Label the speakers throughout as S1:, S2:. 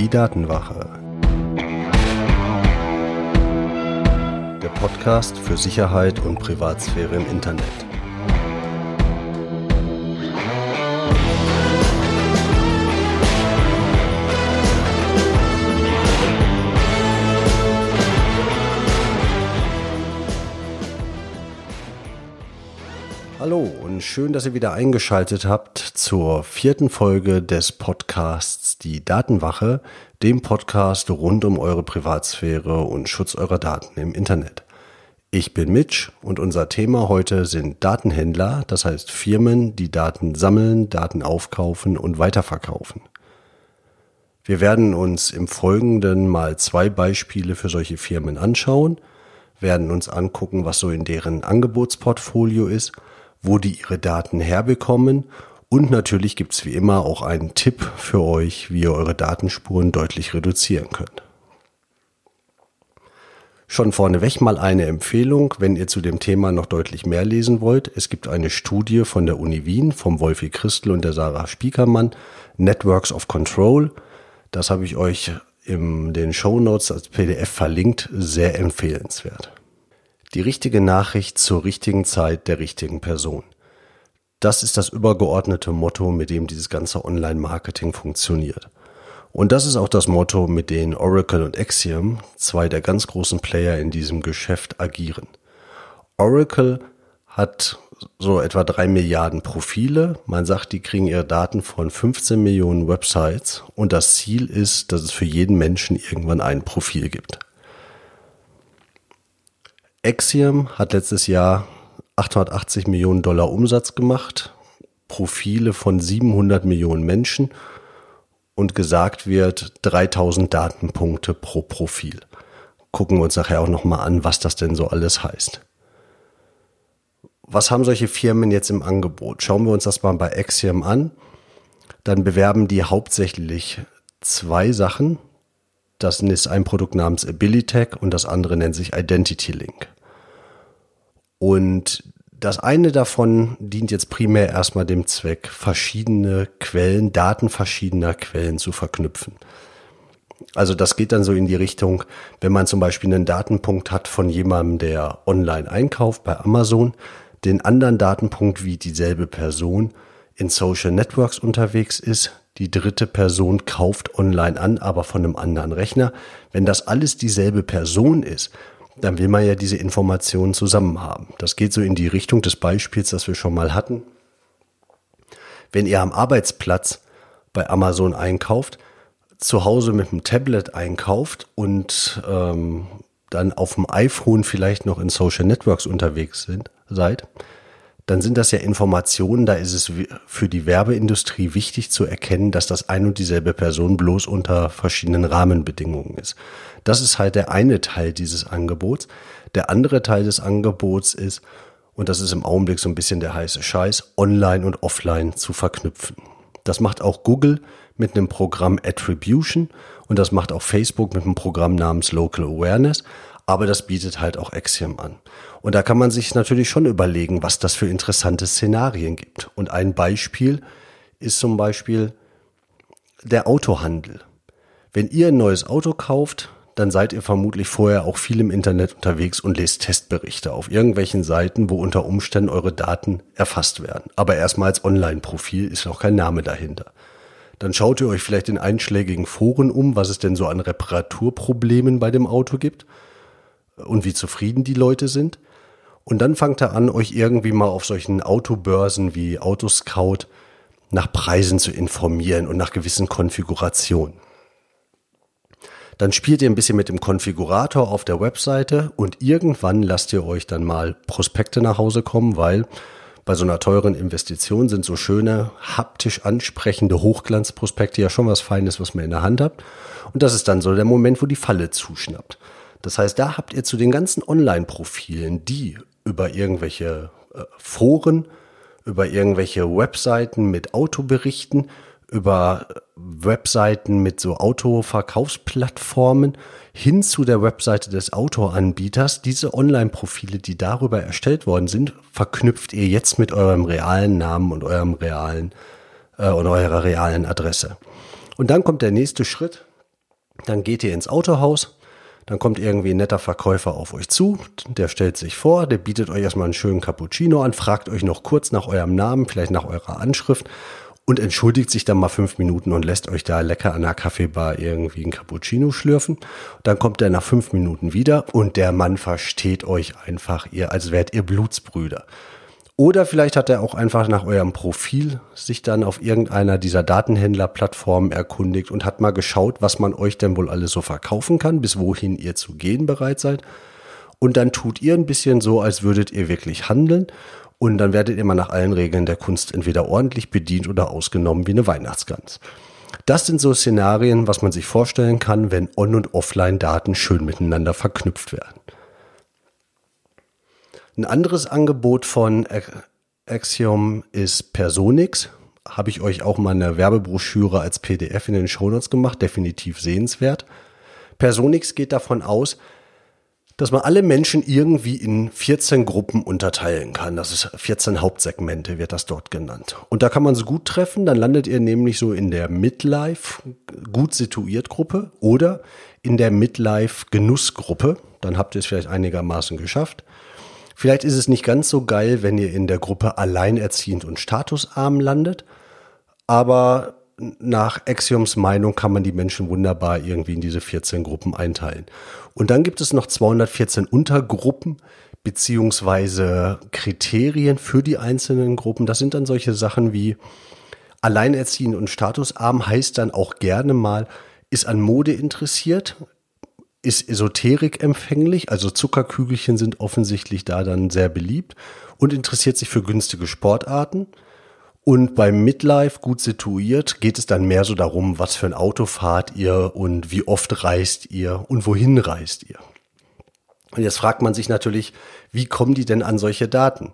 S1: Die Datenwache. Der Podcast für Sicherheit und Privatsphäre im Internet. Hallo und schön, dass ihr wieder eingeschaltet habt zur vierten Folge des Podcasts Die Datenwache, dem Podcast rund um eure Privatsphäre und Schutz eurer Daten im Internet. Ich bin Mitch und unser Thema heute sind Datenhändler, das heißt Firmen, die Daten sammeln, Daten aufkaufen und weiterverkaufen. Wir werden uns im Folgenden mal zwei Beispiele für solche Firmen anschauen, werden uns angucken, was so in deren Angebotsportfolio ist wo die ihre Daten herbekommen. Und natürlich gibt's wie immer auch einen Tipp für euch, wie ihr eure Datenspuren deutlich reduzieren könnt. Schon vorneweg mal eine Empfehlung, wenn ihr zu dem Thema noch deutlich mehr lesen wollt. Es gibt eine Studie von der Uni Wien, vom Wolfi Christel und der Sarah Spiekermann, Networks of Control. Das habe ich euch in den Show Notes als PDF verlinkt, sehr empfehlenswert. Die richtige Nachricht zur richtigen Zeit der richtigen Person. Das ist das übergeordnete Motto, mit dem dieses ganze Online-Marketing funktioniert. Und das ist auch das Motto, mit dem Oracle und Axiom, zwei der ganz großen Player in diesem Geschäft, agieren. Oracle hat so etwa drei Milliarden Profile. Man sagt, die kriegen ihre Daten von 15 Millionen Websites und das Ziel ist, dass es für jeden Menschen irgendwann ein Profil gibt. Axiom hat letztes Jahr 880 Millionen Dollar Umsatz gemacht, Profile von 700 Millionen Menschen und gesagt wird 3000 Datenpunkte pro Profil. Gucken wir uns nachher auch nochmal an, was das denn so alles heißt. Was haben solche Firmen jetzt im Angebot? Schauen wir uns das mal bei Axiom an. Dann bewerben die hauptsächlich zwei Sachen. Das ist ein Produkt namens Abilitech und das andere nennt sich Identity Link. Und das eine davon dient jetzt primär erstmal dem Zweck, verschiedene Quellen, Daten verschiedener Quellen zu verknüpfen. Also das geht dann so in die Richtung, wenn man zum Beispiel einen Datenpunkt hat von jemandem, der online einkauft bei Amazon, den anderen Datenpunkt wie dieselbe Person in Social Networks unterwegs ist, die dritte Person kauft online an, aber von einem anderen Rechner. Wenn das alles dieselbe Person ist, dann will man ja diese Informationen zusammen haben. Das geht so in die Richtung des Beispiels, das wir schon mal hatten. Wenn ihr am Arbeitsplatz bei Amazon einkauft, zu Hause mit dem Tablet einkauft und ähm, dann auf dem iPhone vielleicht noch in Social Networks unterwegs sind, seid, dann sind das ja Informationen, da ist es für die Werbeindustrie wichtig zu erkennen, dass das ein und dieselbe Person bloß unter verschiedenen Rahmenbedingungen ist. Das ist halt der eine Teil dieses Angebots. Der andere Teil des Angebots ist, und das ist im Augenblick so ein bisschen der heiße Scheiß, online und offline zu verknüpfen. Das macht auch Google mit einem Programm Attribution und das macht auch Facebook mit einem Programm namens Local Awareness aber das bietet halt auch Axiom an. Und da kann man sich natürlich schon überlegen, was das für interessante Szenarien gibt. Und ein Beispiel ist zum Beispiel der Autohandel. Wenn ihr ein neues Auto kauft, dann seid ihr vermutlich vorher auch viel im Internet unterwegs und lest Testberichte auf irgendwelchen Seiten, wo unter Umständen eure Daten erfasst werden. Aber erstmal als Online-Profil ist noch kein Name dahinter. Dann schaut ihr euch vielleicht in einschlägigen Foren um, was es denn so an Reparaturproblemen bei dem Auto gibt und wie zufrieden die Leute sind. Und dann fangt er an, euch irgendwie mal auf solchen Autobörsen wie Autoscout nach Preisen zu informieren und nach gewissen Konfigurationen. Dann spielt ihr ein bisschen mit dem Konfigurator auf der Webseite und irgendwann lasst ihr euch dann mal Prospekte nach Hause kommen, weil bei so einer teuren Investition sind so schöne, haptisch ansprechende Hochglanzprospekte ja schon was Feines, was man in der Hand hat. Und das ist dann so der Moment, wo die Falle zuschnappt. Das heißt, da habt ihr zu den ganzen Online-Profilen, die über irgendwelche äh, Foren, über irgendwelche Webseiten mit Autoberichten, über Webseiten mit so Autoverkaufsplattformen hin zu der Webseite des Autoanbieters. Diese Online-Profile, die darüber erstellt worden sind, verknüpft ihr jetzt mit eurem realen Namen und eurem realen äh, und eurer realen Adresse. Und dann kommt der nächste Schritt. Dann geht ihr ins Autohaus, dann kommt irgendwie ein netter Verkäufer auf euch zu, der stellt sich vor, der bietet euch erstmal einen schönen Cappuccino an, fragt euch noch kurz nach eurem Namen, vielleicht nach eurer Anschrift und entschuldigt sich dann mal fünf Minuten und lässt euch da lecker an der Kaffeebar irgendwie ein Cappuccino schlürfen. Dann kommt er nach fünf Minuten wieder und der Mann versteht euch einfach, ihr, als wärt ihr Blutsbrüder. Oder vielleicht hat er auch einfach nach eurem Profil sich dann auf irgendeiner dieser Datenhändlerplattformen erkundigt und hat mal geschaut, was man euch denn wohl alles so verkaufen kann, bis wohin ihr zu gehen bereit seid. Und dann tut ihr ein bisschen so, als würdet ihr wirklich handeln. Und dann werdet ihr mal nach allen Regeln der Kunst entweder ordentlich bedient oder ausgenommen wie eine Weihnachtsgans. Das sind so Szenarien, was man sich vorstellen kann, wenn On- und Offline-Daten schön miteinander verknüpft werden. Ein anderes Angebot von Axiom ist Personix. Habe ich euch auch mal eine Werbebroschüre als PDF in den Shownotes gemacht, definitiv sehenswert. Personix geht davon aus, dass man alle Menschen irgendwie in 14 Gruppen unterteilen kann. Das ist 14 Hauptsegmente, wird das dort genannt. Und da kann man es gut treffen, dann landet ihr nämlich so in der Midlife gut situiert Gruppe oder in der Midlife Genussgruppe. Dann habt ihr es vielleicht einigermaßen geschafft. Vielleicht ist es nicht ganz so geil, wenn ihr in der Gruppe alleinerziehend und statusarm landet, aber nach Axioms Meinung kann man die Menschen wunderbar irgendwie in diese 14 Gruppen einteilen. Und dann gibt es noch 214 Untergruppen beziehungsweise Kriterien für die einzelnen Gruppen. Das sind dann solche Sachen wie alleinerziehend und statusarm heißt dann auch gerne mal, ist an Mode interessiert, ist Esoterik empfänglich, also Zuckerkügelchen sind offensichtlich da dann sehr beliebt und interessiert sich für günstige Sportarten. Und beim Midlife gut situiert geht es dann mehr so darum, was für ein Auto fahrt ihr und wie oft reist ihr und wohin reist ihr. Und jetzt fragt man sich natürlich, wie kommen die denn an solche Daten?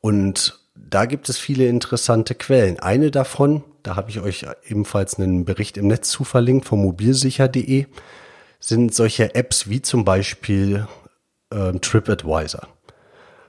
S1: Und da gibt es viele interessante Quellen. Eine davon, da habe ich euch ebenfalls einen Bericht im Netz zu verlinkt vom mobilsicher.de sind solche Apps wie zum Beispiel äh, TripAdvisor.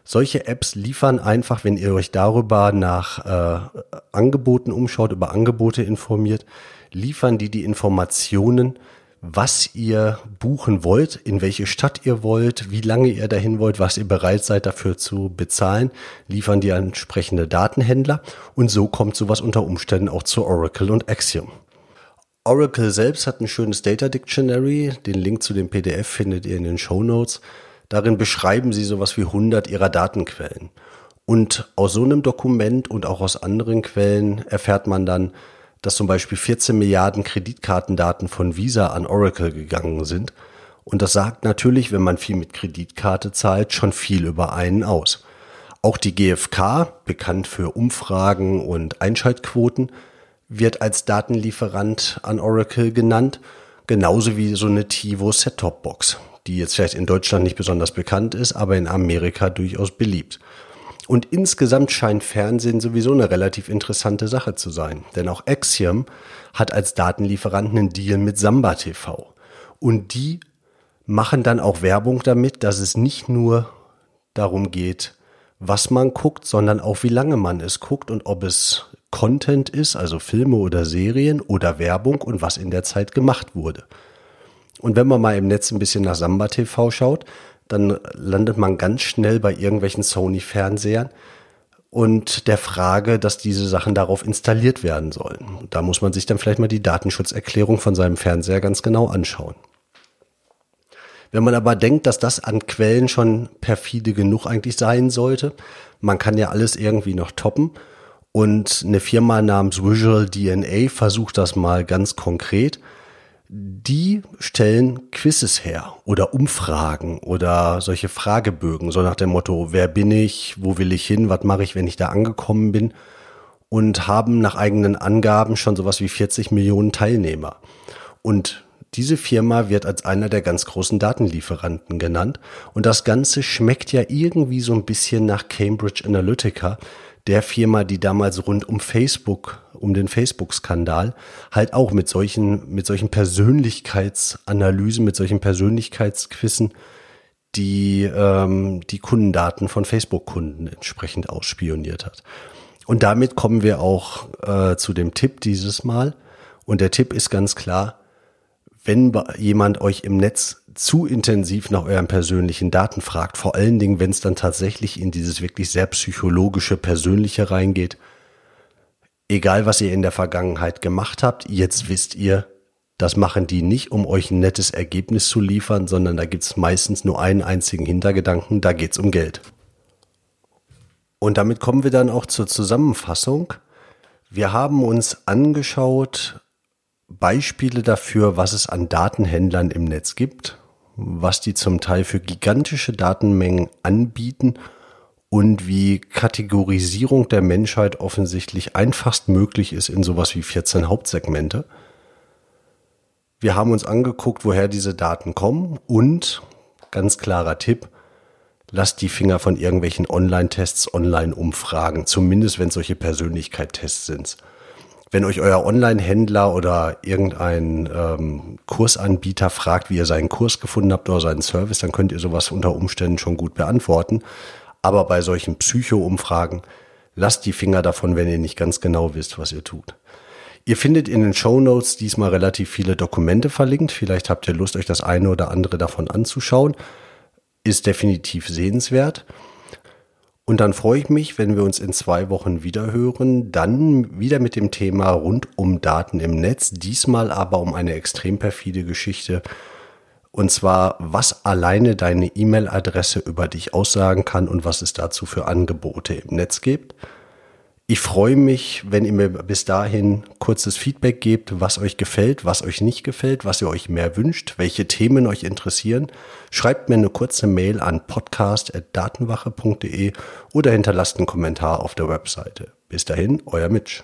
S1: Solche Apps liefern einfach, wenn ihr euch darüber nach äh, Angeboten umschaut, über Angebote informiert, liefern die die Informationen, was ihr buchen wollt, in welche Stadt ihr wollt, wie lange ihr dahin wollt, was ihr bereit seid dafür zu bezahlen, liefern die entsprechende Datenhändler und so kommt sowas unter Umständen auch zu Oracle und Axiom. Oracle selbst hat ein schönes Data Dictionary. Den Link zu dem PDF findet ihr in den Show Notes. Darin beschreiben sie sowas wie 100 ihrer Datenquellen. Und aus so einem Dokument und auch aus anderen Quellen erfährt man dann, dass zum Beispiel 14 Milliarden Kreditkartendaten von Visa an Oracle gegangen sind. Und das sagt natürlich, wenn man viel mit Kreditkarte zahlt, schon viel über einen aus. Auch die GfK, bekannt für Umfragen und Einschaltquoten, wird als Datenlieferant an Oracle genannt, genauso wie so eine Tivo Set-Top-Box, die jetzt vielleicht in Deutschland nicht besonders bekannt ist, aber in Amerika durchaus beliebt. Und insgesamt scheint Fernsehen sowieso eine relativ interessante Sache zu sein, denn auch Axiom hat als Datenlieferanten einen Deal mit Samba TV. Und die machen dann auch Werbung damit, dass es nicht nur darum geht, was man guckt, sondern auch wie lange man es guckt und ob es Content ist, also Filme oder Serien oder Werbung und was in der Zeit gemacht wurde. Und wenn man mal im Netz ein bisschen nach Samba TV schaut, dann landet man ganz schnell bei irgendwelchen Sony-Fernsehern und der Frage, dass diese Sachen darauf installiert werden sollen. Da muss man sich dann vielleicht mal die Datenschutzerklärung von seinem Fernseher ganz genau anschauen. Wenn man aber denkt, dass das an Quellen schon perfide genug eigentlich sein sollte, man kann ja alles irgendwie noch toppen und eine Firma namens Visual DNA versucht das mal ganz konkret. Die stellen Quizzes her oder Umfragen oder solche Fragebögen, so nach dem Motto, wer bin ich, wo will ich hin, was mache ich, wenn ich da angekommen bin und haben nach eigenen Angaben schon sowas wie 40 Millionen Teilnehmer. Und diese Firma wird als einer der ganz großen Datenlieferanten genannt und das Ganze schmeckt ja irgendwie so ein bisschen nach Cambridge Analytica, der Firma, die damals rund um Facebook, um den Facebook-Skandal, halt auch mit solchen, mit solchen Persönlichkeitsanalysen, mit solchen Persönlichkeitsquissen die ähm, die Kundendaten von Facebook-Kunden entsprechend ausspioniert hat. Und damit kommen wir auch äh, zu dem Tipp dieses Mal. Und der Tipp ist ganz klar, wenn jemand euch im Netz zu intensiv nach euren persönlichen Daten fragt, vor allen Dingen, wenn es dann tatsächlich in dieses wirklich sehr psychologische, persönliche reingeht, egal was ihr in der Vergangenheit gemacht habt, jetzt wisst ihr, das machen die nicht, um euch ein nettes Ergebnis zu liefern, sondern da gibt's meistens nur einen einzigen Hintergedanken, da geht's um Geld. Und damit kommen wir dann auch zur Zusammenfassung. Wir haben uns angeschaut Beispiele dafür, was es an Datenhändlern im Netz gibt, was die zum Teil für gigantische Datenmengen anbieten und wie Kategorisierung der Menschheit offensichtlich einfachst möglich ist in sowas wie 14 Hauptsegmente. Wir haben uns angeguckt, woher diese Daten kommen und, ganz klarer Tipp, lasst die Finger von irgendwelchen Online-Tests, Online-Umfragen, zumindest wenn solche Persönlichkeit-Tests sind. Wenn euch euer Online-Händler oder irgendein ähm, Kursanbieter fragt, wie ihr seinen Kurs gefunden habt oder seinen Service, dann könnt ihr sowas unter Umständen schon gut beantworten. Aber bei solchen Psycho-Umfragen lasst die Finger davon, wenn ihr nicht ganz genau wisst, was ihr tut. Ihr findet in den Show Notes diesmal relativ viele Dokumente verlinkt. Vielleicht habt ihr Lust, euch das eine oder andere davon anzuschauen. Ist definitiv sehenswert. Und dann freue ich mich, wenn wir uns in zwei Wochen wieder hören. Dann wieder mit dem Thema rund um Daten im Netz. Diesmal aber um eine extrem perfide Geschichte. Und zwar, was alleine deine E-Mail-Adresse über dich aussagen kann und was es dazu für Angebote im Netz gibt. Ich freue mich, wenn ihr mir bis dahin kurzes Feedback gebt, was euch gefällt, was euch nicht gefällt, was ihr euch mehr wünscht, welche Themen euch interessieren. Schreibt mir eine kurze Mail an podcast.datenwache.de oder hinterlasst einen Kommentar auf der Webseite. Bis dahin, euer Mitch.